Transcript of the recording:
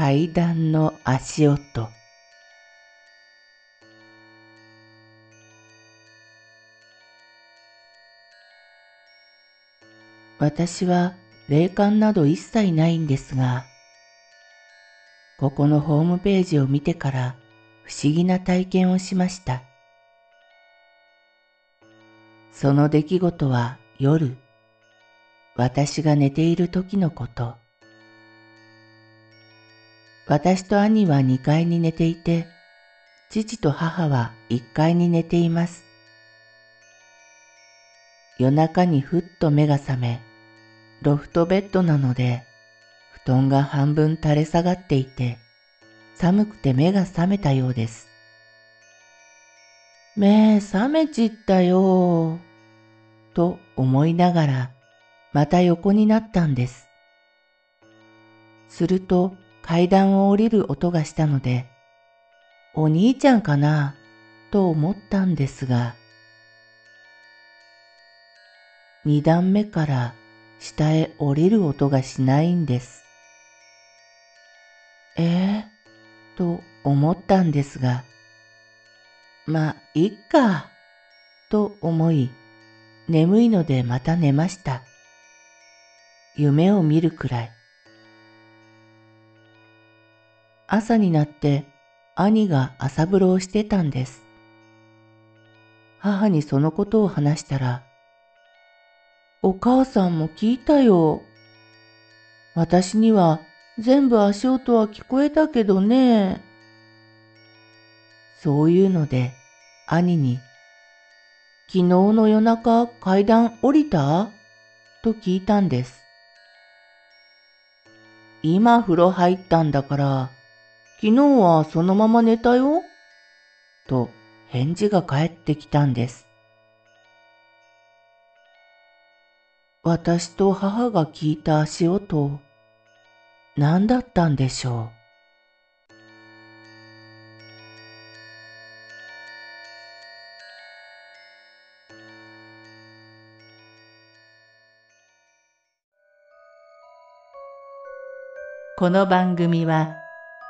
階段の足音私は霊感など一切ないんですが、ここのホームページを見てから不思議な体験をしました。その出来事は夜、私が寝ている時のこと。私と兄は2階に寝ていて、父と母は1階に寝ています。夜中にふっと目が覚め、ロフトベッドなので、布団が半分垂れ下がっていて、寒くて目が覚めたようです。目覚めちったよと思いながら、また横になったんです。すると、階段を降りる音がしたので、お兄ちゃんかなと思ったんですが、二段目から下へ降りる音がしないんです。えー、と思ったんですが、まあ、いっか、と思い、眠いのでまた寝ました。夢を見るくらい。朝になって兄が朝風呂をしてたんです。母にそのことを話したら、お母さんも聞いたよ。私には全部足音は聞こえたけどね。そういうので兄に、昨日の夜中階段降りた？と聞いたんです。今風呂入ったんだから昨日はそのまま寝たよ？と返事が返ってきたんです。私と母が聞いた足音、何だったんでしょう？この番組は